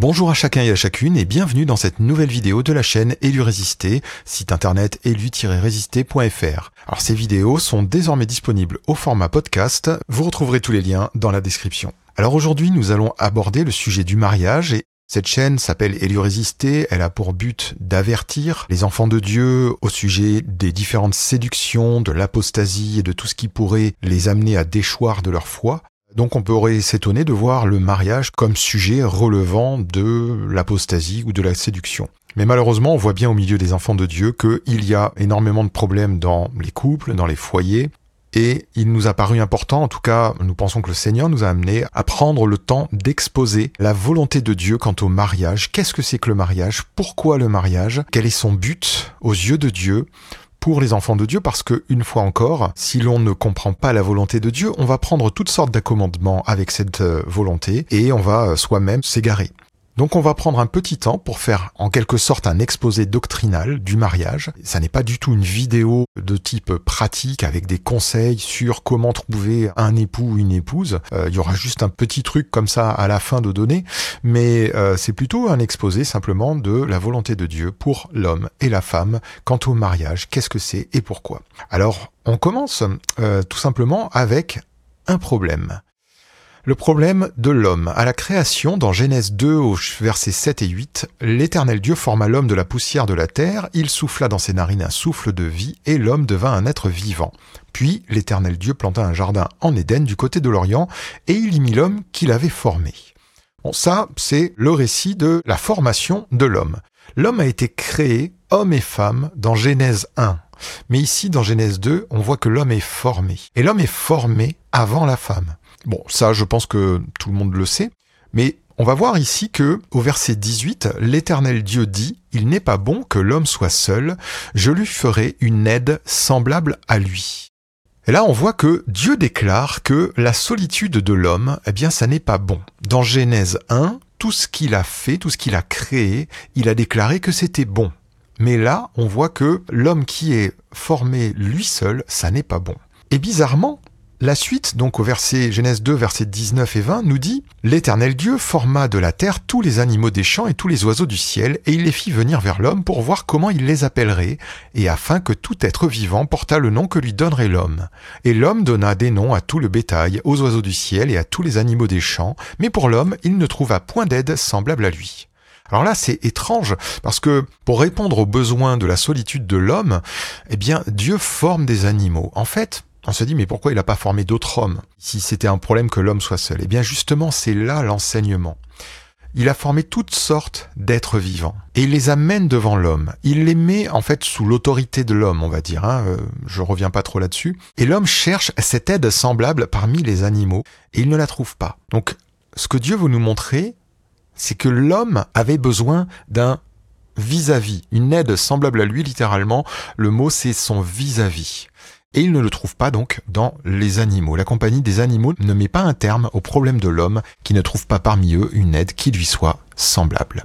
Bonjour à chacun et à chacune et bienvenue dans cette nouvelle vidéo de la chaîne Élu Résister, site internet élu-résister.fr. Alors ces vidéos sont désormais disponibles au format podcast, vous retrouverez tous les liens dans la description. Alors aujourd'hui nous allons aborder le sujet du mariage et cette chaîne s'appelle Élu Résister, elle a pour but d'avertir les enfants de Dieu au sujet des différentes séductions, de l'apostasie et de tout ce qui pourrait les amener à déchoir de leur foi. Donc on pourrait s'étonner de voir le mariage comme sujet relevant de l'apostasie ou de la séduction. Mais malheureusement, on voit bien au milieu des enfants de Dieu qu'il y a énormément de problèmes dans les couples, dans les foyers, et il nous a paru important, en tout cas nous pensons que le Seigneur nous a amené à prendre le temps d'exposer la volonté de Dieu quant au mariage. Qu'est-ce que c'est que le mariage? Pourquoi le mariage? Quel est son but aux yeux de Dieu? Pour les enfants de Dieu parce que, une fois encore, si l'on ne comprend pas la volonté de Dieu, on va prendre toutes sortes d'accommodements avec cette euh, volonté et on va euh, soi-même s'égarer. Donc on va prendre un petit temps pour faire en quelque sorte un exposé doctrinal du mariage. Ça n'est pas du tout une vidéo de type pratique avec des conseils sur comment trouver un époux ou une épouse. Euh, il y aura juste un petit truc comme ça à la fin de donner, mais euh, c'est plutôt un exposé simplement de la volonté de Dieu pour l'homme et la femme quant au mariage. Qu'est-ce que c'est et pourquoi Alors on commence euh, tout simplement avec un problème. Le problème de l'homme. À la création, dans Genèse 2 au versets 7 et 8, l'éternel Dieu forma l'homme de la poussière de la terre, il souffla dans ses narines un souffle de vie, et l'homme devint un être vivant. Puis l'éternel Dieu planta un jardin en Éden du côté de l'Orient, et il y mit l'homme qu'il avait formé. Bon, ça, c'est le récit de la formation de l'homme. L'homme a été créé, homme et femme, dans Genèse 1. Mais ici, dans Genèse 2, on voit que l'homme est formé. Et l'homme est formé avant la femme. Bon, ça, je pense que tout le monde le sait. Mais on va voir ici que, au verset 18, l'éternel Dieu dit, Il n'est pas bon que l'homme soit seul, je lui ferai une aide semblable à lui. Et là, on voit que Dieu déclare que la solitude de l'homme, eh bien, ça n'est pas bon. Dans Genèse 1, tout ce qu'il a fait, tout ce qu'il a créé, il a déclaré que c'était bon. Mais là, on voit que l'homme qui est formé lui seul, ça n'est pas bon. Et bizarrement, la suite, donc au verset Genèse 2, versets 19 et 20, nous dit L'Éternel Dieu forma de la terre tous les animaux des champs et tous les oiseaux du ciel, et il les fit venir vers l'homme pour voir comment il les appellerait, et afin que tout être vivant portât le nom que lui donnerait l'homme. Et l'homme donna des noms à tout le bétail, aux oiseaux du ciel et à tous les animaux des champs, mais pour l'homme, il ne trouva point d'aide semblable à lui. Alors là, c'est étrange parce que pour répondre aux besoins de la solitude de l'homme, eh bien, Dieu forme des animaux. En fait, on se dit, mais pourquoi il n'a pas formé d'autres hommes si c'était un problème que l'homme soit seul? Eh bien justement, c'est là l'enseignement. Il a formé toutes sortes d'êtres vivants et il les amène devant l'homme. Il les met en fait sous l'autorité de l'homme, on va dire. Hein. Euh, je reviens pas trop là-dessus. Et l'homme cherche cette aide semblable parmi les animaux et il ne la trouve pas. Donc, ce que Dieu veut nous montrer, c'est que l'homme avait besoin d'un vis-à-vis, une aide semblable à lui littéralement. Le mot c'est son vis-à-vis et il ne le trouve pas donc dans les animaux. La compagnie des animaux ne met pas un terme au problème de l'homme qui ne trouve pas parmi eux une aide qui lui soit semblable.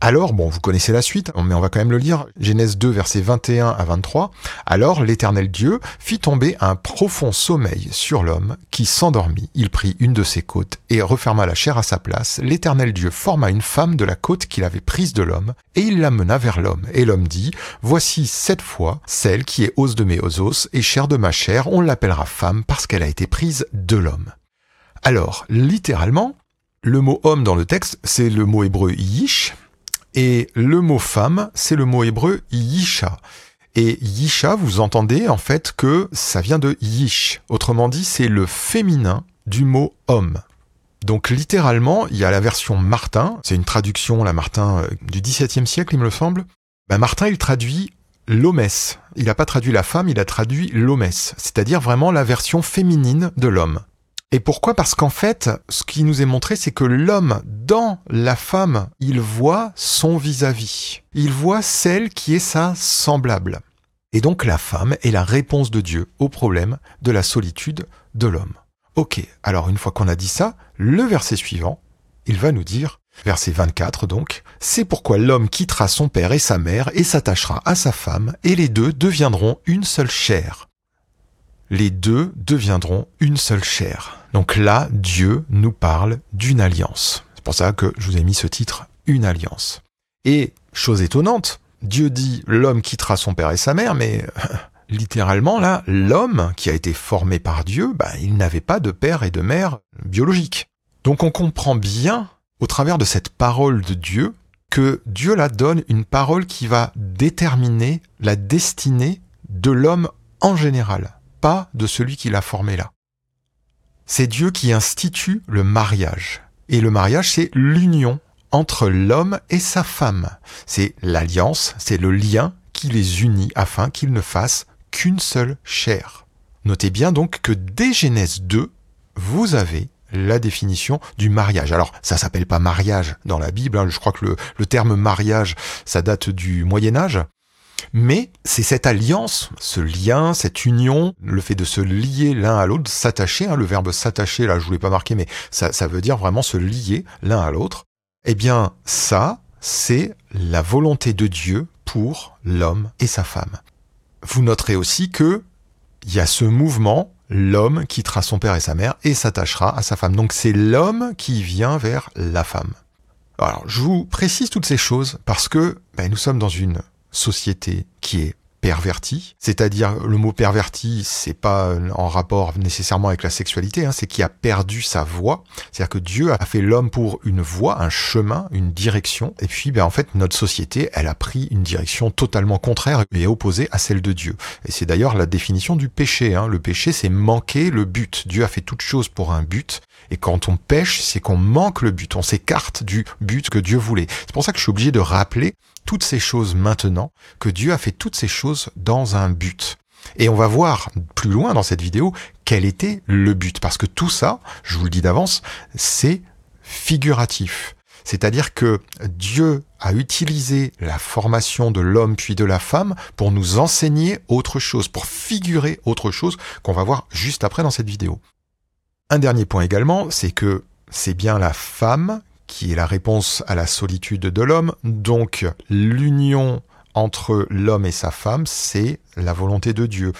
Alors, bon, vous connaissez la suite, mais on va quand même le lire. Genèse 2, versets 21 à 23. Alors l'Éternel Dieu fit tomber un profond sommeil sur l'homme qui s'endormit. Il prit une de ses côtes et referma la chair à sa place. L'Éternel Dieu forma une femme de la côte qu'il avait prise de l'homme et il la mena vers l'homme. Et l'homme dit, Voici cette fois celle qui est os de mes os et chair de ma chair, on l'appellera femme parce qu'elle a été prise de l'homme. Alors, littéralement, le mot homme dans le texte, c'est le mot hébreu yish, et le mot femme, c'est le mot hébreu yisha. Et yisha, vous entendez en fait que ça vient de yish. Autrement dit, c'est le féminin du mot homme. Donc littéralement, il y a la version Martin, c'est une traduction, la Martin euh, du XVIIe siècle, il me semble. Ben, Martin, il traduit l'homès. Il n'a pas traduit la femme, il a traduit l'homès, c'est-à-dire vraiment la version féminine de l'homme. Et pourquoi? Parce qu'en fait, ce qui nous est montré, c'est que l'homme, dans la femme, il voit son vis-à-vis. Il voit celle qui est sa semblable. Et donc la femme est la réponse de Dieu au problème de la solitude de l'homme. Ok, alors une fois qu'on a dit ça, le verset suivant, il va nous dire, verset 24 donc, c'est pourquoi l'homme quittera son père et sa mère et s'attachera à sa femme, et les deux deviendront une seule chair les deux deviendront une seule chair. Donc là, Dieu nous parle d'une alliance. C'est pour ça que je vous ai mis ce titre, Une alliance. Et, chose étonnante, Dieu dit l'homme quittera son père et sa mère, mais littéralement là, l'homme qui a été formé par Dieu, bah, il n'avait pas de père et de mère biologiques. Donc on comprend bien, au travers de cette parole de Dieu, que Dieu la donne une parole qui va déterminer la destinée de l'homme en général, pas de celui qui l'a formé là. C'est Dieu qui institue le mariage. Et le mariage, c'est l'union entre l'homme et sa femme. C'est l'alliance, c'est le lien qui les unit afin qu'ils ne fassent qu'une seule chair. Notez bien donc que dès Genèse 2, vous avez la définition du mariage. Alors, ça s'appelle pas mariage dans la Bible, hein. je crois que le, le terme mariage, ça date du Moyen Âge, mais c'est cette alliance, ce lien, cette union, le fait de se lier l'un à l'autre, s'attacher, hein, le verbe s'attacher, là je voulais pas marquer, mais ça, ça veut dire vraiment se lier l'un à l'autre. Eh bien, ça, c'est la volonté de Dieu pour l'homme et sa femme. Vous noterez aussi que il y a ce mouvement, l'homme quittera son père et sa mère et s'attachera à sa femme. Donc c'est l'homme qui vient vers la femme. Alors, je vous précise toutes ces choses parce que ben, nous sommes dans une société qui est perverti, c'est-à-dire le mot perverti, c'est pas en rapport nécessairement avec la sexualité, hein, c'est qui a perdu sa voix, c'est-à-dire que Dieu a fait l'homme pour une voie, un chemin, une direction, et puis ben, en fait notre société, elle a pris une direction totalement contraire et opposée à celle de Dieu. Et c'est d'ailleurs la définition du péché. Hein. Le péché, c'est manquer le but. Dieu a fait toute chose pour un but, et quand on pêche, c'est qu'on manque le but, on s'écarte du but que Dieu voulait. C'est pour ça que je suis obligé de rappeler toutes ces choses maintenant, que Dieu a fait toutes ces choses dans un but. Et on va voir plus loin dans cette vidéo quel était le but. Parce que tout ça, je vous le dis d'avance, c'est figuratif. C'est-à-dire que Dieu a utilisé la formation de l'homme puis de la femme pour nous enseigner autre chose, pour figurer autre chose qu'on va voir juste après dans cette vidéo. Un dernier point également, c'est que c'est bien la femme qui est la réponse à la solitude de l'homme. Donc l'union entre l'homme et sa femme, c'est la volonté de Dieu.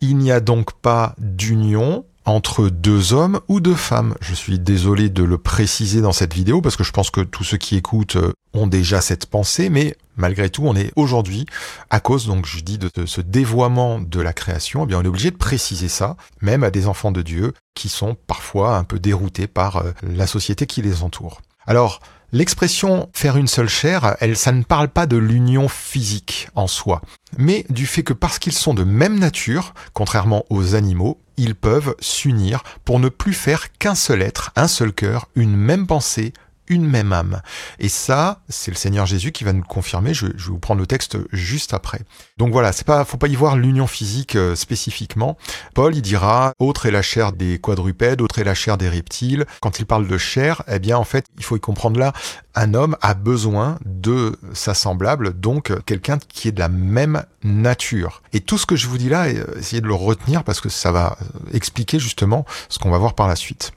Il n'y a donc pas d'union entre deux hommes ou deux femmes. Je suis désolé de le préciser dans cette vidéo parce que je pense que tous ceux qui écoutent euh, ont déjà cette pensée, mais malgré tout, on est aujourd'hui, à cause, donc je dis, de ce dévoiement de la création, eh bien on est obligé de préciser ça, même à des enfants de Dieu qui sont parfois un peu déroutés par euh, la société qui les entoure. Alors, L'expression faire une seule chair, elle, ça ne parle pas de l'union physique en soi, mais du fait que parce qu'ils sont de même nature, contrairement aux animaux, ils peuvent s'unir pour ne plus faire qu'un seul être, un seul cœur, une même pensée, une même âme. Et ça, c'est le Seigneur Jésus qui va nous confirmer. Je, vais vous prendre le texte juste après. Donc voilà, c'est pas, faut pas y voir l'union physique euh, spécifiquement. Paul, il dira, autre est la chair des quadrupèdes, autre est la chair des reptiles. Quand il parle de chair, eh bien, en fait, il faut y comprendre là, un homme a besoin de sa semblable, donc quelqu'un qui est de la même nature. Et tout ce que je vous dis là, euh, essayez de le retenir parce que ça va expliquer justement ce qu'on va voir par la suite.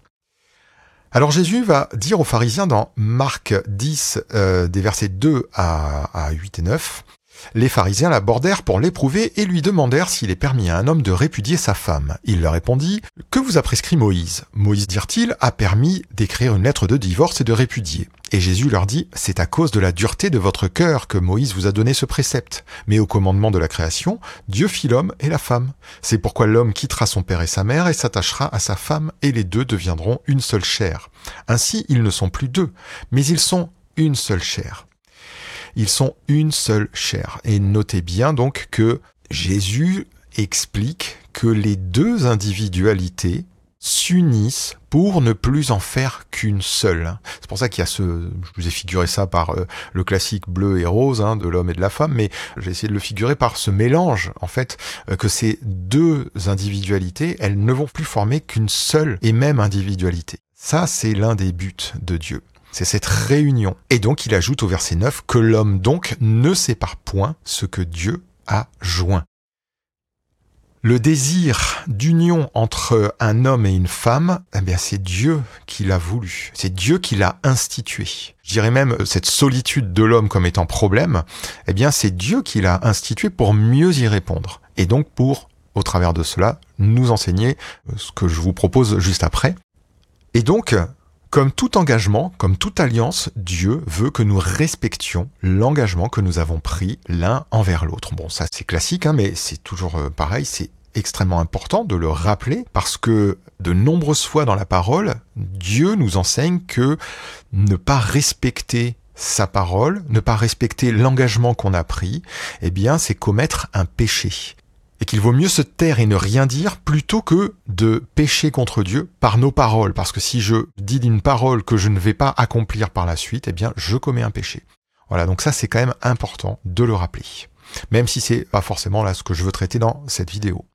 Alors Jésus va dire aux pharisiens dans Marc 10, euh, des versets 2 à, à 8 et 9, les pharisiens l'abordèrent pour l'éprouver et lui demandèrent s'il est permis à un homme de répudier sa femme. Il leur répondit Que vous a prescrit Moïse? Moïse, dirent-ils, a permis d'écrire une lettre de divorce et de répudier. Et Jésus leur dit C'est à cause de la dureté de votre cœur que Moïse vous a donné ce précepte. Mais au commandement de la création, Dieu fit l'homme et la femme. C'est pourquoi l'homme quittera son père et sa mère et s'attachera à sa femme, et les deux deviendront une seule chair. Ainsi, ils ne sont plus deux, mais ils sont une seule chair. Ils sont une seule chair. Et notez bien donc que Jésus explique que les deux individualités s'unissent pour ne plus en faire qu'une seule. C'est pour ça qu'il y a ce, je vous ai figuré ça par euh, le classique bleu et rose hein, de l'homme et de la femme, mais j'ai essayé de le figurer par ce mélange, en fait, euh, que ces deux individualités, elles ne vont plus former qu'une seule et même individualité. Ça, c'est l'un des buts de Dieu. C'est cette réunion. Et donc il ajoute au verset 9 que l'homme donc ne sépare point ce que Dieu a joint. Le désir d'union entre un homme et une femme, eh bien c'est Dieu qui l'a voulu, c'est Dieu qui l'a institué. Je dirais même euh, cette solitude de l'homme comme étant problème, eh bien c'est Dieu qui l'a institué pour mieux y répondre et donc pour au travers de cela nous enseigner euh, ce que je vous propose juste après. Et donc Comme tout engagement, comme toute alliance, Dieu veut que nous respections l'engagement que nous avons pris l'un envers l'autre. Bon, ça c'est classique, hein, mais c'est toujours euh, pareil, c'est extrêmement important de le rappeler parce que de nombreuses fois dans la parole, Dieu nous enseigne que ne pas respecter sa parole, ne pas respecter l'engagement qu'on a pris, eh bien, c'est commettre un péché et qu'il vaut mieux se taire et ne rien dire plutôt que de pécher contre Dieu par nos paroles. Parce que si je dis d'une parole que je ne vais pas accomplir par la suite, eh bien, je commets un péché. Voilà, donc ça, c'est quand même important de le rappeler. Même si c'est pas forcément là ce que je veux traiter dans cette vidéo.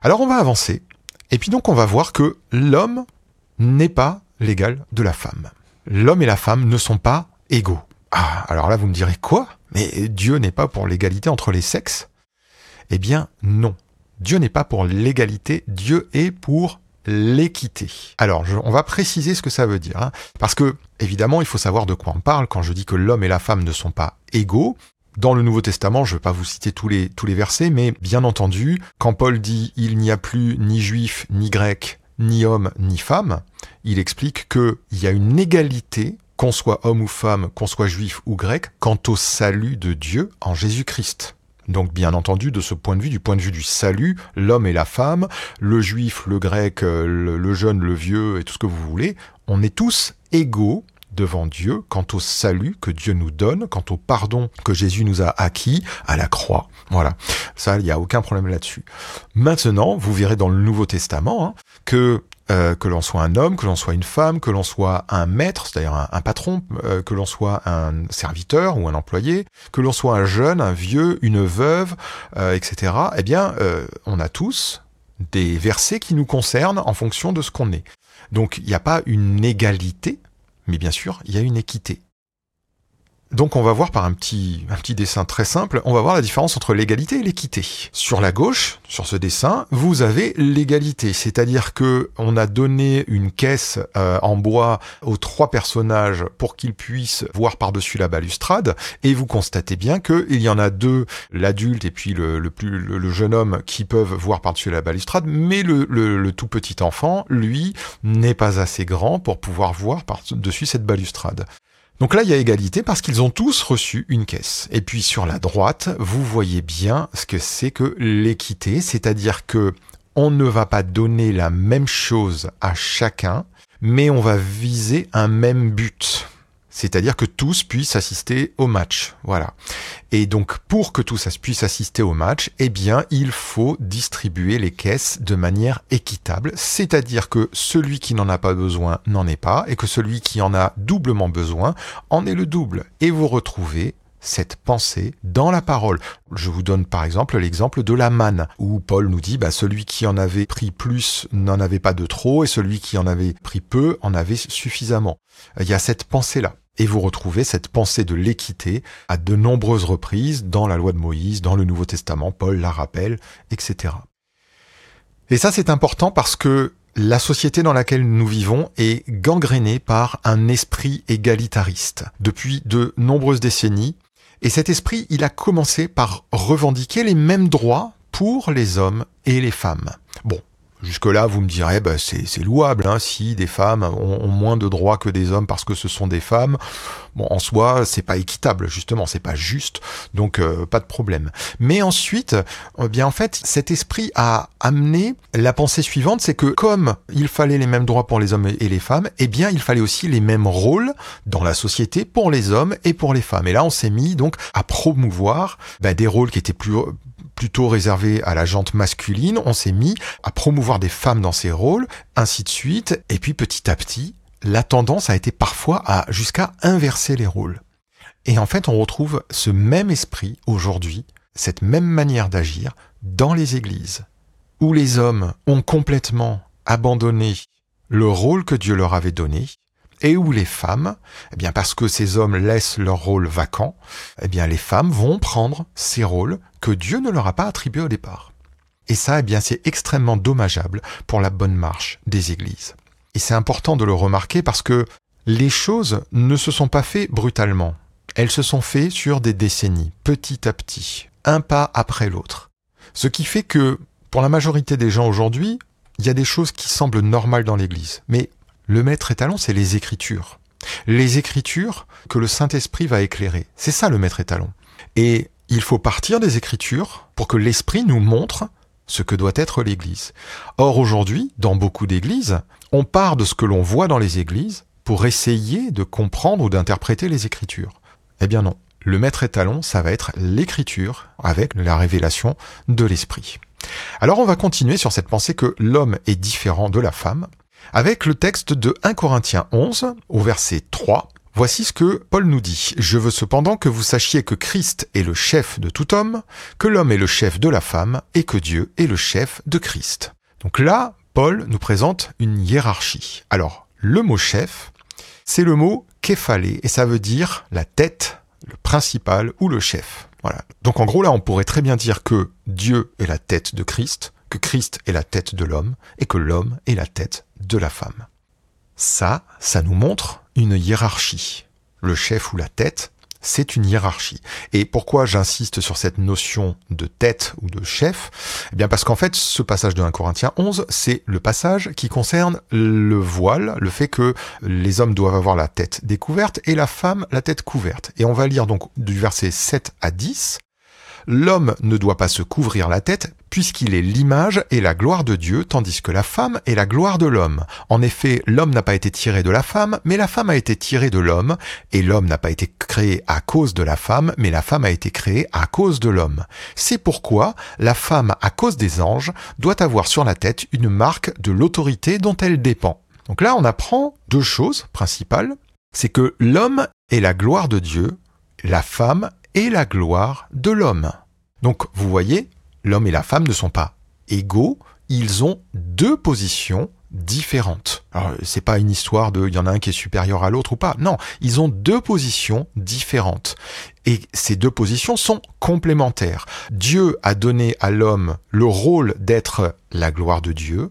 Alors, on va avancer. Et puis donc, on va voir que l'homme n'est pas l'égal de la femme. L'homme et la femme ne sont pas égaux. Ah, alors là, vous me direz quoi? Mais Dieu n'est pas pour l'égalité entre les sexes? Eh bien non. Dieu n'est pas pour l'égalité, Dieu est pour l'équité. Alors, on va préciser ce que ça veut dire, hein. parce que évidemment, il faut savoir de quoi on parle quand je dis que l'homme et la femme ne sont pas égaux. Dans le Nouveau Testament, je ne vais pas vous citer tous les, tous les versets, mais bien entendu, quand Paul dit il n'y a plus ni juif, ni grec, ni homme, ni femme, il explique qu'il y a une égalité, qu'on soit homme ou femme, qu'on soit juif ou grec, quant au salut de Dieu en Jésus-Christ. Donc bien entendu, de ce point de vue, du point de vue du salut, l'homme et la femme, le juif, le grec, euh, le, jeune, le vieux et tout ce que vous voulez, on est tous égaux devant Dieu quant au salut que Dieu nous donne, quant au pardon que Jésus nous a acquis à la croix. Voilà, ça, il n'y a aucun problème là-dessus. Maintenant, vous verrez dans le Nouveau Testament hein, que euh, que l'on soit un homme, que l'on soit une femme, que l'on soit un maître, c'est-à-dire un, patron, euh, que l'on soit un serviteur ou un employé, que l'on soit un jeune, un vieux, une veuve, euh, etc. Eh bien, on a tous des versets qui nous concernent en fonction de ce qu'on est. Donc, il n'y a pas une égalité, mais bien sûr, il y a une équité. Donc on va voir par un petit, un petit dessin très simple, on va voir la différence entre l'égalité et l'équité. Sur la gauche, sur ce dessin, vous avez l'égalité, c'est-à-dire que on a donné une caisse euh, en bois aux trois personnages pour qu'ils puissent voir par-dessus la balustrade, et vous constatez bien qu'il y en a deux, l'adulte et puis le, plus, le, jeune homme, qui peuvent voir par-dessus la balustrade, mais le, le tout petit enfant, lui, n'est pas assez grand pour pouvoir voir par-dessus cette balustrade. Donc là, il y a égalité parce qu'ils ont tous reçu une caisse. Et puis sur la droite, vous voyez bien ce que c'est que l'équité, c'est-à-dire que on ne va pas donner la même chose à chacun, mais on va viser un même but c'est-à-dire que tous puissent assister au match. Voilà. Et donc pour que tous puissent assister au match, eh bien il faut distribuer les caisses de manière équitable, c'est-à-dire que celui qui n'en a pas besoin n'en est pas, et que celui qui en a doublement besoin en est le double. Et vous retrouvez cette pensée dans la parole. Je vous donne par exemple l'exemple de la manne, où Paul nous dit bah, celui qui en avait pris plus n'en avait pas de trop, et celui qui en avait pris peu en avait suffisamment. Il y a cette pensée-là. Et vous retrouvez cette pensée de l'équité à de nombreuses reprises dans la loi de Moïse, dans le Nouveau Testament, Paul la rappelle, etc. Et ça c'est important parce que la société dans laquelle nous vivons est gangrénée par un esprit égalitariste depuis de nombreuses décennies. Et cet esprit, il a commencé par revendiquer les mêmes droits pour les hommes et les femmes. Bon, Jusque-là, vous me direz, bah, c'est louable, hein, si des femmes ont, moins de droits que des hommes parce que ce sont des femmes. Bon, en soi, c'est pas équitable, justement, c'est pas juste, donc euh, pas de problème. Mais ensuite, eh bien en fait, cet esprit a amené la pensée suivante, c'est que comme il fallait les mêmes droits pour les hommes et les femmes, eh bien il fallait aussi les mêmes rôles dans la société pour les hommes et pour les femmes. Et là, on s'est mis donc à promouvoir bah, des rôles qui étaient plus plutôt réservé à la jante masculine, on s'est mis à promouvoir des femmes dans ces rôles, ainsi de suite, et puis petit à petit, la tendance a été parfois à jusqu'à inverser les rôles. Et en fait, on retrouve ce même esprit aujourd'hui, cette même manière d'agir dans les églises, où les hommes ont complètement abandonné le rôle que Dieu leur avait donné, et où les femmes, eh bien parce que ces hommes laissent leur rôle vacant, eh bien les femmes vont prendre ces rôles que Dieu ne leur a pas attribués au départ. Et ça, eh bien c'est extrêmement dommageable pour la bonne marche des églises. Et c'est important de le remarquer parce que les choses ne se sont pas faites brutalement. Elles se sont faites sur des décennies, petit à petit, un pas après l'autre. Ce qui fait que, pour la majorité des gens aujourd'hui, il y a des choses qui semblent normales dans l'Église. Mais Le maître étalon, c'est les Écritures. Les Écritures que le Saint-Esprit va éclairer. C'est ça le maître étalon. Et il faut partir des Écritures pour que l'Esprit nous montre ce que doit être l'Église. Or aujourd'hui, dans beaucoup d'églises, on part de ce que l'on voit dans les églises pour essayer de comprendre ou d'interpréter les Écritures. Eh bien non. Le maître étalon, ça va être l'écriture avec la révélation de l'esprit. Alors on va continuer sur cette pensée que l'homme est différent de la femme avec le texte de 1 Corinthiens 11 au verset 3. Voici ce que Paul nous dit. Je veux cependant que vous sachiez que Christ est le chef de tout homme, que l'homme est le chef de la femme et que Dieu est le chef de Christ. Donc là, Paul nous présente une hiérarchie. Alors, le mot chef, c'est le mot képhalé et ça veut dire la tête, le principal ou le chef. Voilà. Donc en gros là, on pourrait très bien dire que Dieu est la tête de Christ, que Christ est la tête de l'homme et que l'homme est la tête de la femme. Ça, ça nous montre une hiérarchie. Le chef ou la tête, c'est une hiérarchie. Et pourquoi j'insiste sur cette notion de tête ou de chef? Eh bien parce qu'en fait, ce passage de 1 Corinthiens 11, c'est le passage qui concerne le voile, le fait que les hommes doivent avoir la tête découverte et la femme la tête couverte. Et on va lire donc du verset 7 à 10. L'homme ne doit pas se couvrir la tête puisqu'il est l'image et la gloire de Dieu, tandis que la femme est la gloire de l'homme. En effet, l'homme n'a pas été tiré de la femme, mais la femme a été tirée de l'homme, et l'homme n'a pas été créé à cause de la femme, mais la femme a été créée à cause de l'homme. C'est pourquoi la femme, à cause des anges, doit avoir sur la tête une marque de l'autorité dont elle dépend. Donc là, on apprend deux choses principales. C'est que l'homme est la gloire de Dieu, la femme et la gloire de l'homme. Donc vous voyez, l'homme et la femme ne sont pas égaux, ils ont deux positions différentes. Alors c'est pas une histoire de y en a un qui est supérieur à l'autre ou pas. Non, ils ont deux positions différentes. Et ces deux positions sont complémentaires. Dieu a donné à l'homme le rôle d'être la gloire de Dieu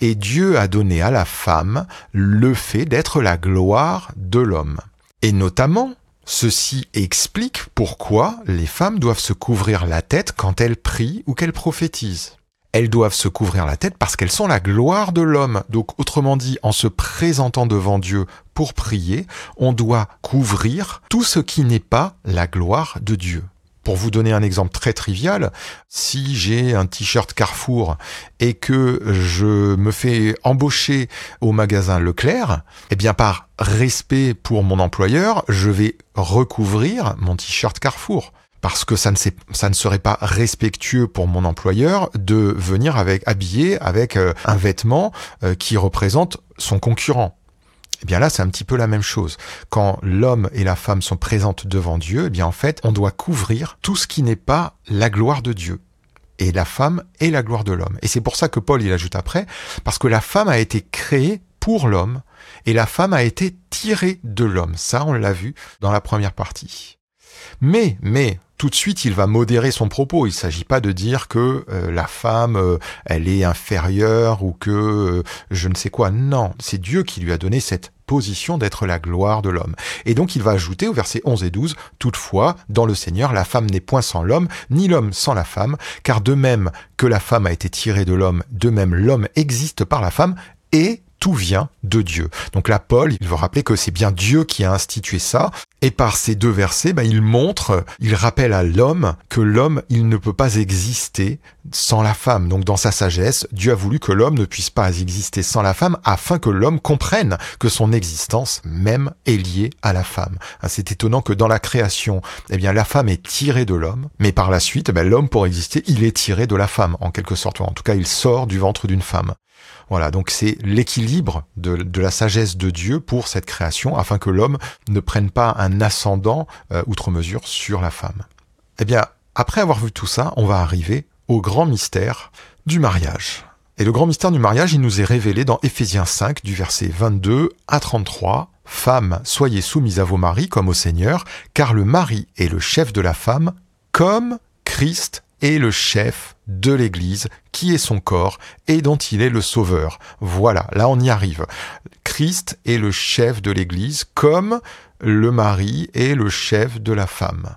et Dieu a donné à la femme le fait d'être la gloire de l'homme. Et notamment, Ceci explique pourquoi les femmes doivent se couvrir la tête quand elles prient ou qu'elles prophétisent. Elles doivent se couvrir la tête parce qu'elles sont la gloire de l'homme. Donc autrement dit, en se présentant devant Dieu pour prier, on doit couvrir tout ce qui n'est pas la gloire de Dieu. Pour vous donner un exemple très trivial, si j'ai un t-shirt Carrefour et que je me fais embaucher au magasin Leclerc, eh bien par respect pour mon employeur, je vais recouvrir mon t-shirt Carrefour parce que ça ne, ça ne, serait pas respectueux pour mon employeur de venir avec habillé avec euh, un vêtement euh, qui représente son concurrent. Eh bien là, c'est un petit peu la même chose. Quand l'homme et la femme sont présentes devant Dieu, eh bien en fait, on doit couvrir tout ce qui n'est pas la gloire de Dieu. Et la femme est la gloire de l'homme. Et c'est pour ça que Paul il ajoute après, parce que la femme a été créée pour l'homme, et la femme a été tirée de l'homme. Ça, on l'a vu dans la première partie. Mais, mais, tout de suite, il va modérer son propos. Il ne s'agit pas de dire que euh, la femme, euh, elle est inférieure ou que euh, je ne sais quoi. Non, c'est Dieu qui lui a donné cette position d'être la gloire de l'homme. Et donc il va ajouter au verset 11 et 12, Toutefois, dans le Seigneur, la femme n'est point sans l'homme, ni l'homme sans la femme, car de même que la femme a été tirée de l'homme, de même l'homme existe par la femme, et tout vient de Dieu. Donc là, Paul, il veut rappeler que c'est bien Dieu qui a institué ça. Et par ces deux versets, ben, il montre, il rappelle à l'homme que l'homme, il ne peut pas exister sans la femme. Donc dans sa sagesse, Dieu a voulu que l'homme ne puisse pas exister sans la femme afin que l'homme comprenne que son existence même est liée à la femme. Hein, c'est étonnant que dans la création, eh bien, la femme est tirée de l'homme, mais par la suite, eh l'homme pour exister, il est tiré de la femme, en quelque sorte. En tout cas, il sort du ventre d'une femme. Voilà, donc c'est l'équilibre de, la sagesse de Dieu pour cette création, afin que l'homme ne prenne pas un ascendant euh, outre mesure sur la femme. Eh bien, après avoir vu tout ça, on va arriver au grand mystère du mariage. Et le grand mystère du mariage, il nous est révélé dans Éphésiens 5, du verset 22 à 33. Femmes, soyez soumises à vos maris comme au Seigneur, car le mari est le chef de la femme, comme Christ est le chef de l'Église, qui est son corps et dont il est le sauveur. Voilà, là on y arrive. Christ est le chef de l'Église comme le mari est le chef de la femme.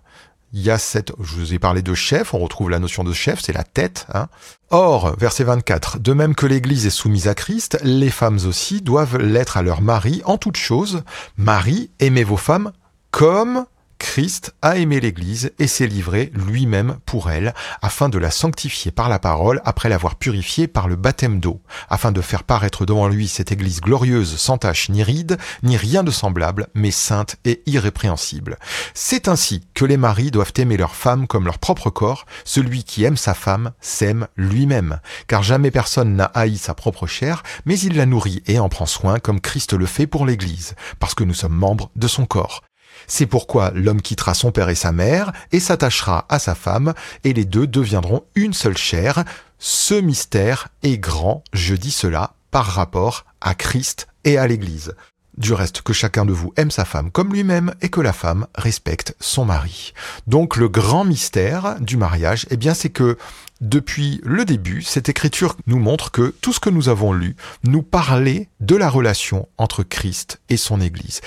il y a cette, je vous ai parlé de chef, on retrouve la notion de chef, c'est la tête. Hein. Or, verset 24, de même que l'Église est soumise à Christ, les femmes aussi doivent l'être à leur mari en toutes choses. Marie, aimez vos femmes comme Christ a aimé l'Église et s'est livré lui-même pour elle, afin de la sanctifier par la parole, après l'avoir purifiée par le baptême d'eau, afin de faire paraître devant lui cette Église glorieuse, sans tache ni ride, ni rien de semblable, mais sainte et irrépréhensible. C'est ainsi que les maris doivent aimer leur femme comme leur propre corps, celui qui aime sa femme s'aime lui-même, car jamais personne n'a haï sa propre chair, mais il la nourrit et en prend soin comme Christ le fait pour l'Église, parce que nous sommes membres de son corps. C'est pourquoi l'homme quittera son père et sa mère et s'attachera à sa femme, et les deux deviendront une seule chair. Ce mystère est grand, je dis cela, par rapport à Christ et à l'Église. Du reste, que chacun de vous aime sa femme comme lui-même et que la femme respecte son mari. Donc le grand mystère du mariage, eh bien c'est que depuis le début, cette écriture nous montre que tout ce que nous avons lu nous parlait de la relation entre Christ et son Église.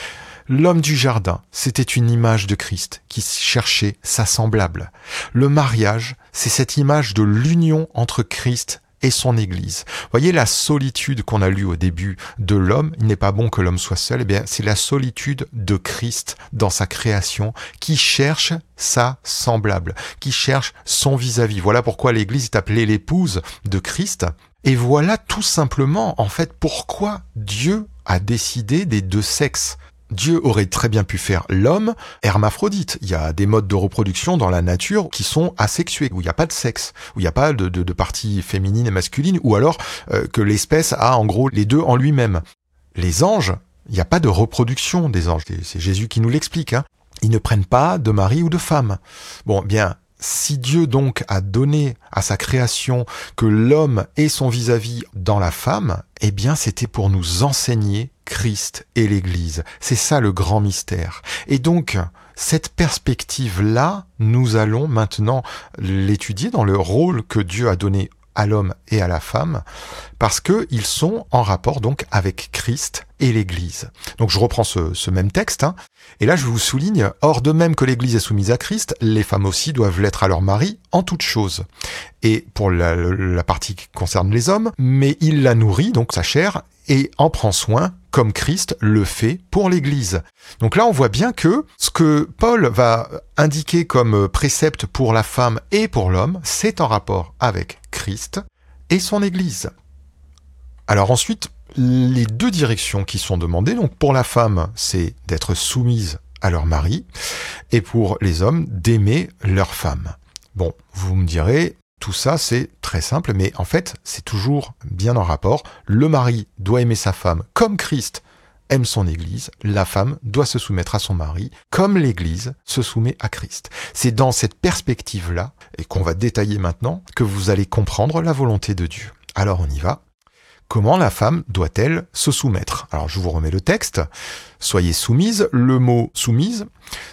L'homme du jardin, c'était une image de Christ qui cherchait sa semblable. Le mariage, c'est cette image de l'union entre Christ et son Église. Voyez la solitude qu'on a lue au début de l'homme, il n'est pas bon que l'homme soit seul, eh bien c'est la solitude de Christ dans sa création qui cherche sa semblable, qui cherche son vis-à-vis. -vis. Voilà pourquoi l'Église est appelée l'épouse de Christ. Et voilà tout simplement en fait pourquoi Dieu a décidé des deux sexes. Dieu aurait très bien pu faire l'homme hermaphrodite. Il y a des modes de reproduction dans la nature qui sont asexués, où il n'y a pas de sexe, où il n'y a pas de, de, partie féminine et masculine, ou alors euh, que l'espèce a en gros les deux en lui-même. Les anges, il n'y a pas de reproduction des anges. C'est Jésus qui nous l'explique. Hein. Ils ne prennent pas de mari ou de femme. Bon, bien, si Dieu donc a donné à sa création que l'homme ait son vis-à-vis dans la femme, eh bien c'était pour nous enseigner Christ et l'Église. C'est ça le grand mystère. Et donc, cette perspective-là, nous allons maintenant l'étudier dans le rôle que Dieu a donné à l'homme et à la femme, parce qu'ils sont en rapport donc avec Christ et l'Église. Donc je reprends ce, même texte, hein. et là je vous souligne, or de même que l'Église est soumise à Christ, les femmes aussi doivent l'être à leur mari en toutes choses. Et pour la partie qui concerne les hommes, mais il la nourrit, donc sa chair, et en prend soin comme Christ le fait pour l'Église. Donc là, on voit bien que ce que Paul va indiquer comme précepte pour la femme et pour l'homme, c'est en rapport avec Christ et son Église. Alors ensuite, les deux directions qui sont demandées, donc pour la femme, c'est d'être soumise à leur mari, et pour les hommes, d'aimer leur femme. Bon, vous me direz, tout ça, c'est très simple, mais en fait, c'est toujours bien en rapport. Le mari doit aimer sa femme comme Christ aime son Église, la femme doit se soumettre à son mari comme l'Église se soumet à Christ. C'est dans cette perspective-là, et qu'on va détailler maintenant, que vous allez comprendre la volonté de Dieu. Alors on y va. Comment la femme doit-elle se soumettre? Alors je vous remets le texte. Soyez soumise. Le mot soumise,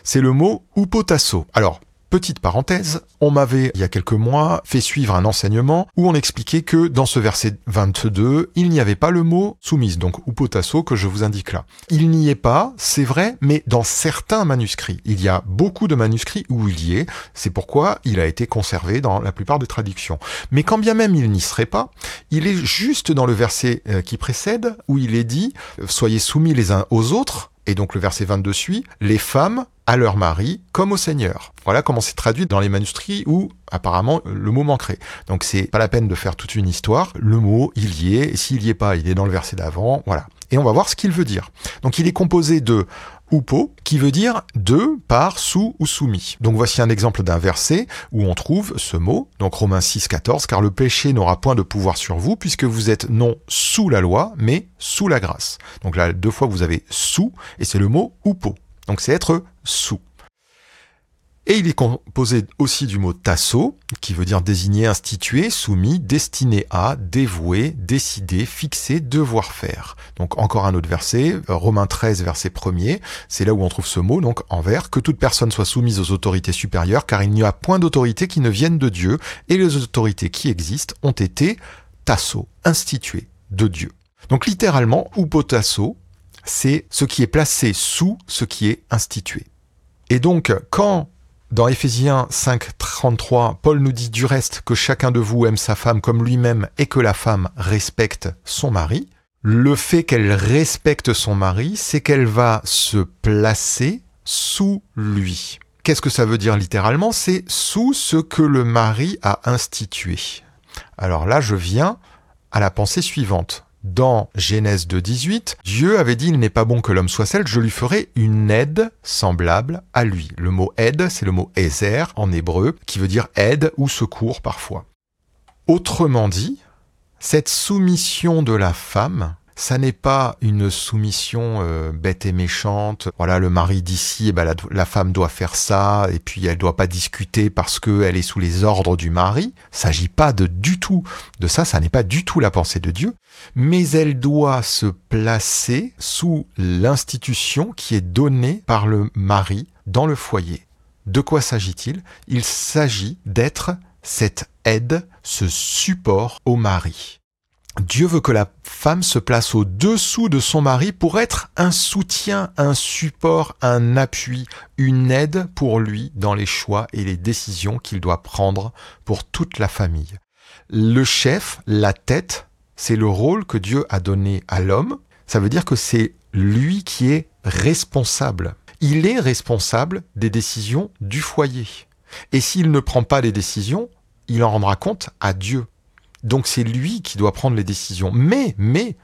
c'est le mot upotasso. Alors Petite parenthèse, on m'avait, il y a quelques mois, fait suivre un enseignement où on expliquait que dans ce verset 22, il n'y avait pas le mot soumise, donc upotasso que je vous indique là. Il n'y est pas, c'est vrai, mais dans certains manuscrits. Il y a beaucoup de manuscrits où il y est, c'est pourquoi il a été conservé dans la plupart des traductions. Mais quand bien même il n'y serait pas, il est juste dans le verset euh, qui précède où il est dit, soyez soumis les uns aux autres, et donc le verset 22 suit, les femmes à leur mari comme au Seigneur. Voilà comment c'est traduit dans les manuscrits où apparemment le mot manquerait. Donc c'est pas la peine de faire toute une histoire. Le mot, il y est, et s'il y est pas, il est dans le verset d'avant. Voilà. Et on va voir ce qu'il veut dire. Donc il est composé de upo, qui veut dire de, par, sous ou soumis. Donc voici un exemple d'un verset où on trouve ce mot, donc Romains 6, 14, car le péché n'aura point de pouvoir sur vous, puisque vous êtes non sous la loi, mais sous la grâce. Donc là, deux fois vous avez sous, et c'est le mot upo. Donc c'est être sous. Et il est composé aussi du mot tasso, qui veut dire désigner, instituer, soumis, destiné à, dévoué, décider, fixer, devoir faire. Donc encore un autre verset, Romains 13, verset 1er, c'est là où on trouve ce mot, donc envers, que toute personne soit soumise aux autorités supérieures, car il n'y a point d'autorité qui ne vienne de Dieu, et les autorités qui existent ont été tasso, instituées de Dieu. Donc littéralement, upotasso, c'est ce qui est placé sous ce qui est institué. Et donc, quand Dans Éphésiens 5, 33, Paul nous dit du reste que chacun de vous aime sa femme comme lui-même et que la femme respecte son mari. Le fait qu'elle respecte son mari, c'est qu'elle va se placer sous lui. Qu'est-ce que ça veut dire littéralement? C'est sous ce que le mari a institué. Alors là, je viens à la pensée suivante. Dans Genèse 2.18, Dieu avait dit il n'est pas bon que l'homme soit seul, je lui ferai une aide semblable à lui. Le mot aide, c'est le mot ezer en hébreu, qui veut dire aide ou secours parfois. Autrement dit, cette soumission de la femme ça n'est pas une soumission euh, bête et méchante. Voilà, le mari d'ici, eh ben, la, femme doit faire ça, et puis elle doit pas discuter parce qu'elle est sous les ordres du mari. S'agit pas de du tout de ça, ça n'est pas du tout la pensée de Dieu, mais elle doit se placer sous l'institution qui est donnée par le mari dans le foyer. De quoi s'agit-il? Il s'agit d'être cette aide, ce support au mari. Dieu veut que la femme se place au-dessous de son mari pour être un soutien, un support, un appui, une aide pour lui dans les choix et les décisions qu'il doit prendre pour toute la famille. Le chef, la tête, c'est le rôle que Dieu a donné à l'homme. Ça veut dire que c'est lui qui est responsable. Il est responsable des décisions du foyer. Et s'il ne prend pas les décisions, il en rendra compte à Dieu. Donc c'est lui qui doit prendre les décisions. Mais, mais,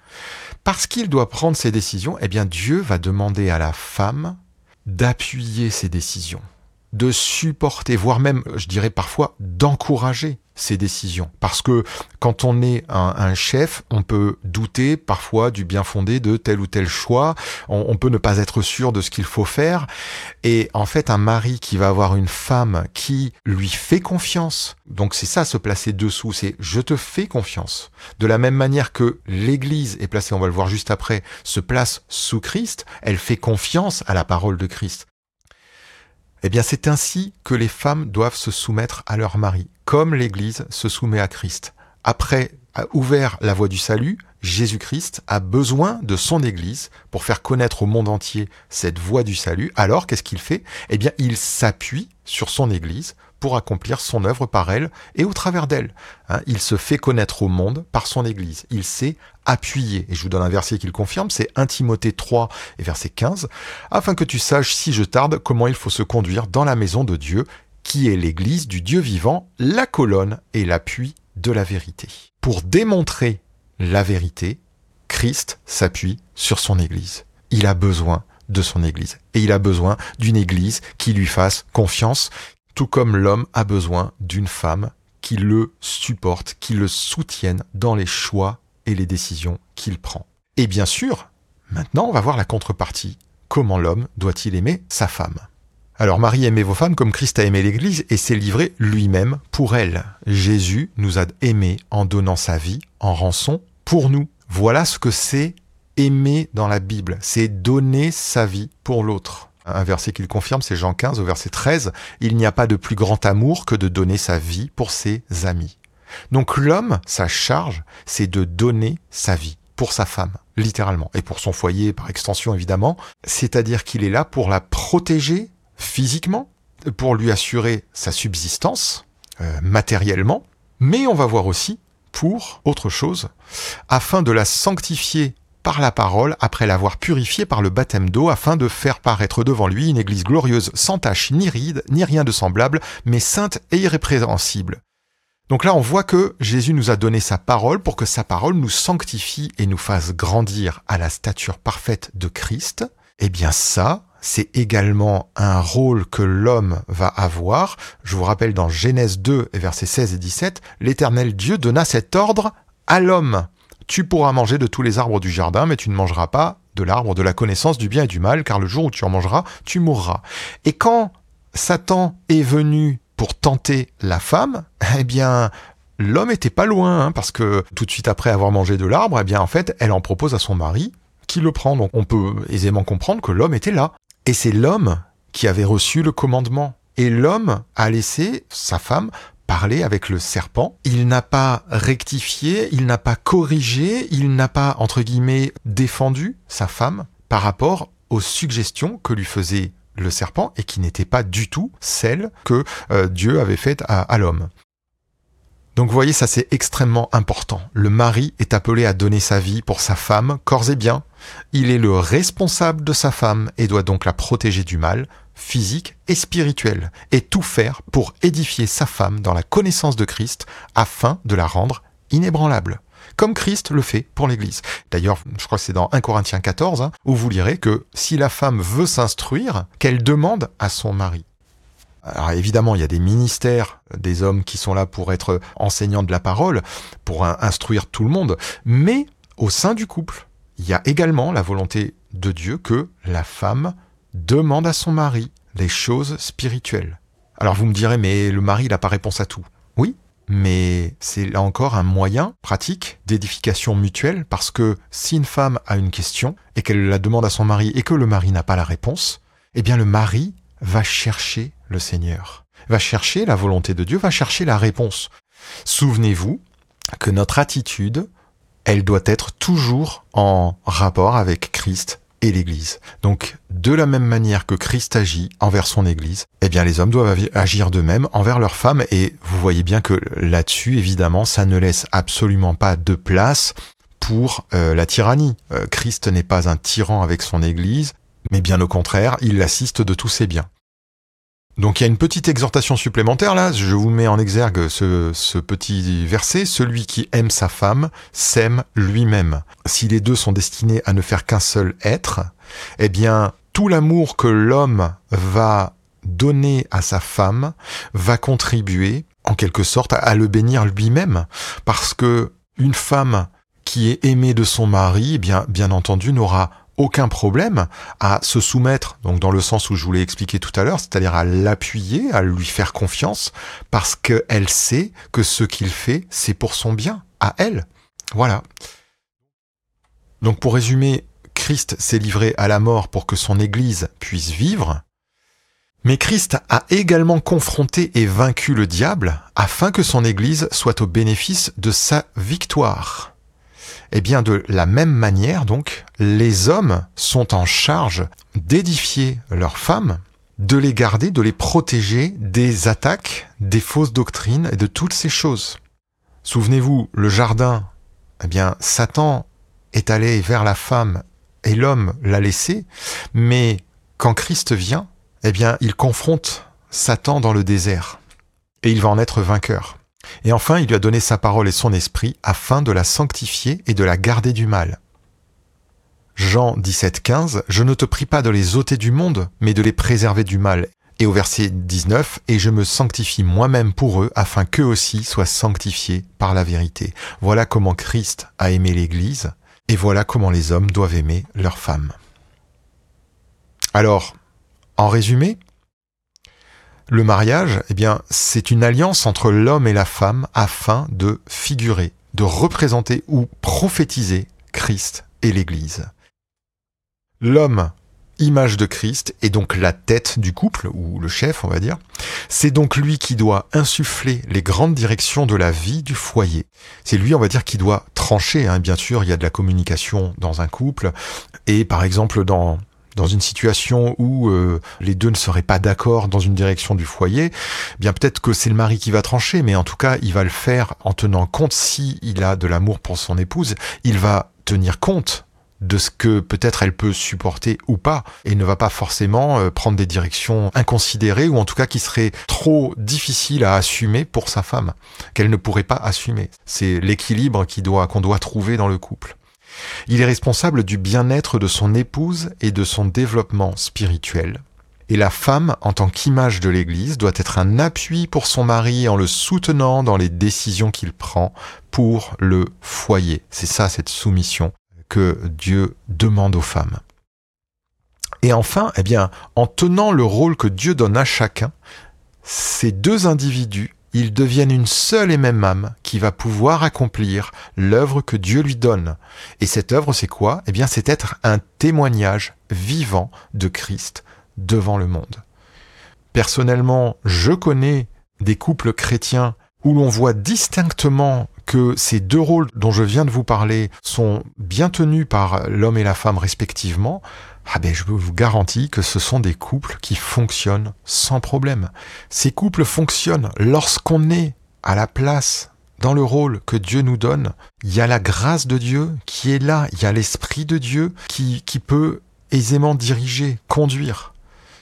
parce qu'il doit prendre ses décisions, eh bien Dieu va demander à la femme d'appuyer ses décisions, de supporter, voire même, je dirais parfois, d'encourager ses décisions. Parce que quand on est un, chef, on peut douter parfois du bien fondé de tel ou tel choix, on, peut ne pas être sûr de ce qu'il faut faire. Et en fait, un mari qui va avoir une femme qui lui fait confiance, donc c'est ça se placer dessous, c'est je te fais confiance. De la même manière que l'Église est placée, on va le voir juste après, se place sous Christ, elle fait confiance à la parole de Christ. Eh bien, c'est ainsi que les femmes doivent se soumettre à leur mari, comme l'Église se soumet à Christ. Après a ouvert la voie du salut, Jésus-Christ a besoin de son Église pour faire connaître au monde entier cette voie du salut. Alors, qu'est-ce qu'il fait? Eh bien, il s'appuie sur son Église pour accomplir son œuvre par elle et au travers d'elle. Hein, il se fait connaître au monde par son Église. Il s'est appuyé. Et je vous donne un verset qui le confirme, c'est 1 Timothée 3 et verset 15, afin que tu saches, si je tarde, comment il faut se conduire dans la maison de Dieu, qui est l'Église du Dieu vivant, la colonne et l'appui de la vérité. Pour démontrer la vérité, Christ s'appuie sur son Église. Il a besoin de son Église. Et il a besoin d'une Église qui lui fasse confiance, tout comme l'homme a besoin d'une femme qui le supporte, qui le soutienne dans les choix et les décisions qu'il prend. Et bien sûr, maintenant on va voir la contrepartie. Comment l'homme doit-il aimer sa femme? Alors Marie aimez vos femmes comme Christ a aimé l'Église et s'est livré lui-même pour elle. Jésus nous a aimés en donnant sa vie en rançon pour nous. Voilà ce que c'est aimer dans la Bible, c'est donner sa vie pour l'autre. Un verset qu'il confirme, c'est Jean 15 au verset 13. Il n'y a pas de plus grand amour que de donner sa vie pour ses amis. Donc l'homme, sa charge, c'est de donner sa vie pour sa femme, littéralement, et pour son foyer par extension évidemment. C'est-à-dire qu'il est là pour la protéger physiquement, pour lui assurer sa subsistance, euh, matériellement, mais on va voir aussi pour autre chose, afin de la sanctifier par la parole après l'avoir purifié par le baptême d'eau afin de faire paraître devant lui une église glorieuse sans tache ni ride ni rien de semblable, mais sainte et irrépréhensible. Donc là, on voit que Jésus nous a donné sa parole pour que sa parole nous sanctifie et nous fasse grandir à la stature parfaite de Christ. Eh bien ça, c'est également un rôle que l'homme va avoir. Je vous rappelle dans Genèse 2, versets 16 et 17, l'Éternel Dieu donna cet ordre à l'homme. Tu pourras manger de tous les arbres du jardin, mais tu ne mangeras pas de l'arbre de la connaissance du bien et du mal, car le jour où tu en mangeras, tu mourras. Et quand Satan est venu pour tenter la femme, eh bien, l'homme était pas loin, hein, parce que tout de suite après avoir mangé de l'arbre, eh bien, en fait, elle en propose à son mari, qui le prend. Donc, on peut aisément comprendre que l'homme était là. Et c'est l'homme qui avait reçu le commandement. Et l'homme a laissé sa femme parler avec le serpent. Il n'a pas rectifié, il n'a pas corrigé, il n'a pas, entre guillemets, défendu sa femme par rapport aux suggestions que lui faisait le serpent et qui n'était pas du tout celle que euh, Dieu avait faite à l'homme. Donc vous voyez, ça c'est extrêmement important. Le mari est appelé à donner sa vie pour sa femme, corps et bien. Il est le responsable de sa femme et doit donc la protéger du mal, physique et spirituel, et tout faire pour édifier sa femme dans la connaissance de Christ afin de la rendre inébranlable. Comme Christ le fait pour l'Église. D'ailleurs, je crois que c'est dans 1 Corinthiens 14, hein, où vous lirez que si la femme veut s'instruire, qu'elle demande à son mari. Alors évidemment, il y a des ministères des hommes qui sont là pour être enseignants de la parole, pour instruire tout le monde, mais au sein du couple, il y a également la volonté de Dieu que la femme demande à son mari les choses spirituelles. Alors vous me direz, mais le mari, n'a pas réponse à tout. Oui, mais c'est là encore un moyen pratique d'édification mutuelle, parce que si une femme a une question et qu'elle la demande à son mari et que le mari n'a pas la réponse, eh bien le mari va chercher le Seigneur, va chercher la volonté de Dieu, va chercher la réponse. Souvenez-vous que notre attitude, elle doit être toujours en rapport avec Christ et l'Église. Donc, de la même manière que Christ agit envers son Église, eh bien, les hommes doivent agir de même envers leurs femmes. Et vous voyez bien que là-dessus, évidemment, ça ne laisse absolument pas de place pour euh, la tyrannie. Euh, Christ n'est pas un tyran avec son Église, mais bien au contraire, il l'assiste de tous ses biens. Donc il y a une petite exhortation supplémentaire là, je vous mets en exergue ce, petit verset, celui qui aime sa femme s'aime lui-même. Si les deux sont destinés à ne faire qu'un seul être, eh bien tout l'amour que l'homme va donner à sa femme va contribuer en quelque sorte à le bénir lui-même. Parce que une femme qui est aimée de son mari, eh bien bien entendu n'aura aucun problème à se soumettre, donc dans le sens où je vous l'ai expliqué tout à l'heure, c'est-à-dire à l'appuyer, à lui faire confiance, parce qu'elle sait que ce qu'il fait, c'est pour son bien, à elle. Voilà. Donc pour résumer, Christ s'est livré à la mort pour que son Église puisse vivre, mais Christ a également confronté et vaincu le diable afin que son Église soit au bénéfice de sa victoire. Eh bien, de la même manière, donc, les hommes sont en charge d'édifier leurs femmes, de les garder, de les protéger des attaques, des fausses doctrines et de toutes ces choses. Souvenez-vous, le jardin, eh bien, Satan est allé vers la femme et l'homme l'a laissé, mais quand Christ vient, eh bien, il confronte Satan dans le désert et il va en être vainqueur. Et enfin, il lui a donné sa parole et son esprit afin de la sanctifier et de la garder du mal. Jean 17,15 Je ne te prie pas de les ôter du monde, mais de les préserver du mal. Et au verset 19 Et je me sanctifie moi-même pour eux, afin qu'eux aussi soient sanctifiés par la vérité. Voilà comment Christ a aimé l'Église, et voilà comment les hommes doivent aimer leurs femmes. Alors, en résumé, le mariage, eh bien, c'est une alliance entre l'homme et la femme afin de figurer, de représenter ou prophétiser Christ et l'Église. L'homme, image de Christ, est donc la tête du couple, ou le chef, on va dire. C'est donc lui qui doit insuffler les grandes directions de la vie du foyer. C'est lui, on va dire, qui doit trancher. Hein. Bien sûr, il y a de la communication dans un couple. Et par exemple, dans dans une situation où euh, les deux ne seraient pas d'accord dans une direction du foyer, eh bien peut-être que c'est le mari qui va trancher, mais en tout cas, il va le faire en tenant compte si il a de l'amour pour son épouse, il va tenir compte de ce que peut-être elle peut supporter ou pas, et ne va pas forcément euh, prendre des directions inconsidérées ou en tout cas qui seraient trop difficiles à assumer pour sa femme, qu'elle ne pourrait pas assumer. C'est l'équilibre qu'on doit, qu'on doit trouver dans le couple. Il est responsable du bien-être de son épouse et de son développement spirituel. Et la femme, en tant qu'image de l'Église, doit être un appui pour son mari en le soutenant dans les décisions qu'il prend pour le foyer. C'est ça cette soumission que Dieu demande aux femmes. Et enfin, eh bien, en tenant le rôle que Dieu donne à chacun, ces deux individus ils deviennent une seule et même âme qui va pouvoir accomplir l'œuvre que Dieu lui donne. Et cette œuvre, c'est quoi? Eh bien, c'est être un témoignage vivant de Christ devant le monde. Personnellement, je connais des couples chrétiens où l'on voit distinctement que ces deux rôles dont je viens de vous parler sont bien tenus par l'homme et la femme respectivement, ah ben je vous garantis que ce sont des couples qui fonctionnent sans problème. Ces couples fonctionnent lorsqu'on est à la place dans le rôle que Dieu nous donne, il y a la grâce de Dieu qui est là, il y a l'Esprit de Dieu qui, qui peut aisément diriger, conduire.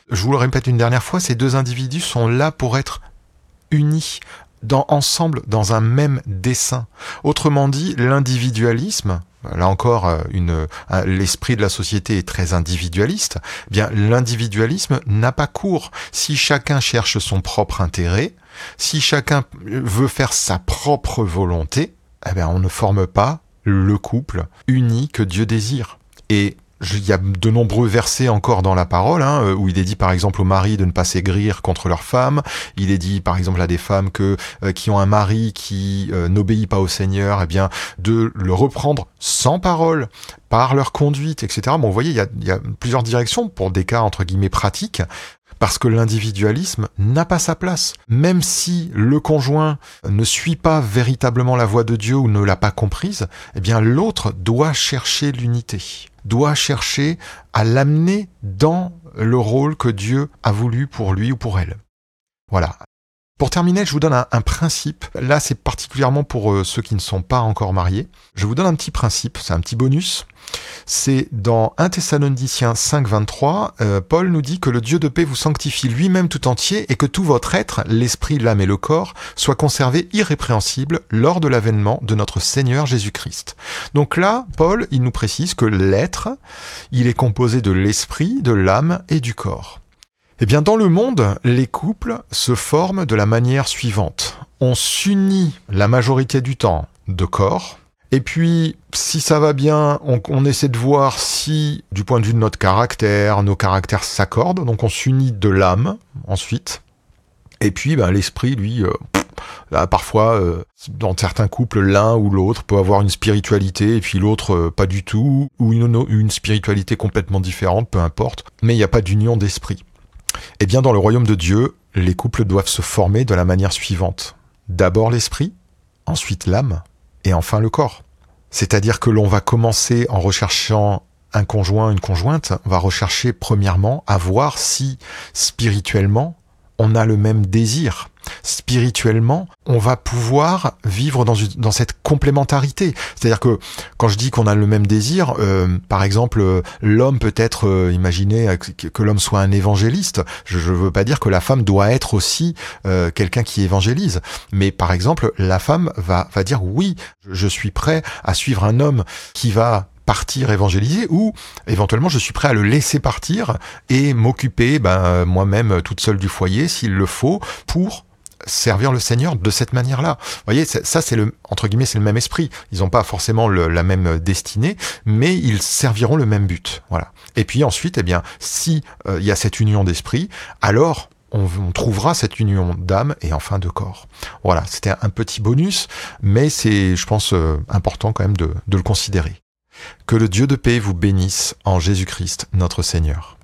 Je vous le répète une dernière fois, ces deux individus sont là pour être unis ensemble dans un même dessin. Autrement dit, l'individualisme, là encore, euh, une, l'esprit de la société est très individualiste. Eh bien, l'individualisme n'a pas cours. Si chacun cherche son propre intérêt, si chacun veut faire sa propre volonté, eh bien, on ne forme pas le couple uni que Dieu désire. Il y a de nombreux versets encore dans la parole, hein, euh, où il est dit par exemple aux maris de ne pas s'aigrir contre leurs femmes. Il est dit par exemple à des femmes que euh, qui ont un mari qui euh, n'obéit pas au Seigneur, eh bien de le reprendre sans parole par leur conduite, etc. Bon, vous voyez, il y a, il y a plusieurs directions pour des cas entre guillemets pratiques parce que l'individualisme n'a pas sa place. Même si le conjoint ne suit pas véritablement la voie de Dieu ou ne l'a pas comprise, eh bien l'autre doit chercher l'unité, doit chercher à l'amener dans le rôle que Dieu a voulu pour lui ou pour elle. Voilà. Pour terminer, je vous donne un, principe. Là, c'est particulièrement pour euh, ceux qui ne sont pas encore mariés. Je vous donne un petit principe, c'est un petit bonus. C'est dans 1 Thessaloniciens 5, 23, euh, Paul nous dit que le Dieu de paix vous sanctifie lui-même tout entier et que tout votre être, l'esprit, l'âme et le corps, soit conservé irrépréhensible lors de l'avènement de notre Seigneur Jésus-Christ. Donc là, Paul, il nous précise que l'être, il est composé de l'esprit, de l'âme et du corps. Eh bien, dans le monde, les couples se forment de la manière suivante. On s'unit la majorité du temps de corps, et puis, si ça va bien, on, essaie de voir si, du point de vue de notre caractère, nos caractères s'accordent. Donc, on s'unit de l'âme ensuite. Et puis, ben, l'esprit, lui, euh, parfois, euh, dans certains couples, l'un ou l'autre peut avoir une spiritualité et puis l'autre euh, pas du tout, ou une, une spiritualité complètement différente, peu importe. Mais il n'y a pas d'union d'esprit. Eh bien, dans le royaume de Dieu, les couples doivent se former de la manière suivante. D'abord l'esprit, ensuite l'âme, et enfin le corps. C'est-à-dire que l'on va commencer en recherchant un conjoint, une conjointe, on va rechercher premièrement à voir si spirituellement on a le même désir. Spirituellement, on va pouvoir vivre dans, dans cette complémentarité. C'est-à-dire que quand je dis qu'on a le même désir, euh, par exemple, euh, l'homme peut être, euh, imaginez que, l'homme soit un évangéliste. Je ne veux pas dire que la femme doit être aussi quelqu'un qui évangélise. Mais par exemple, la femme va, va dire oui, je suis prêt à suivre un homme qui va partir évangéliser ou éventuellement je suis prêt à le laisser partir et m'occuper ben, moi-même toute seule du foyer s'il le faut pour servir le Seigneur de cette manière-là. Vous voyez, ça c'est le entre guillemets c'est le même esprit. Ils n'ont pas forcément la même destinée, mais ils serviront le même but. Voilà. Et puis ensuite, eh bien, si euh, il y a cette union d'esprit, alors on, trouvera cette union d'âme et enfin de corps. Voilà, c'était un petit bonus, mais c'est, je pense, euh, important quand même de le considérer. Que le Dieu de paix vous bénisse en Jésus-Christ notre Seigneur.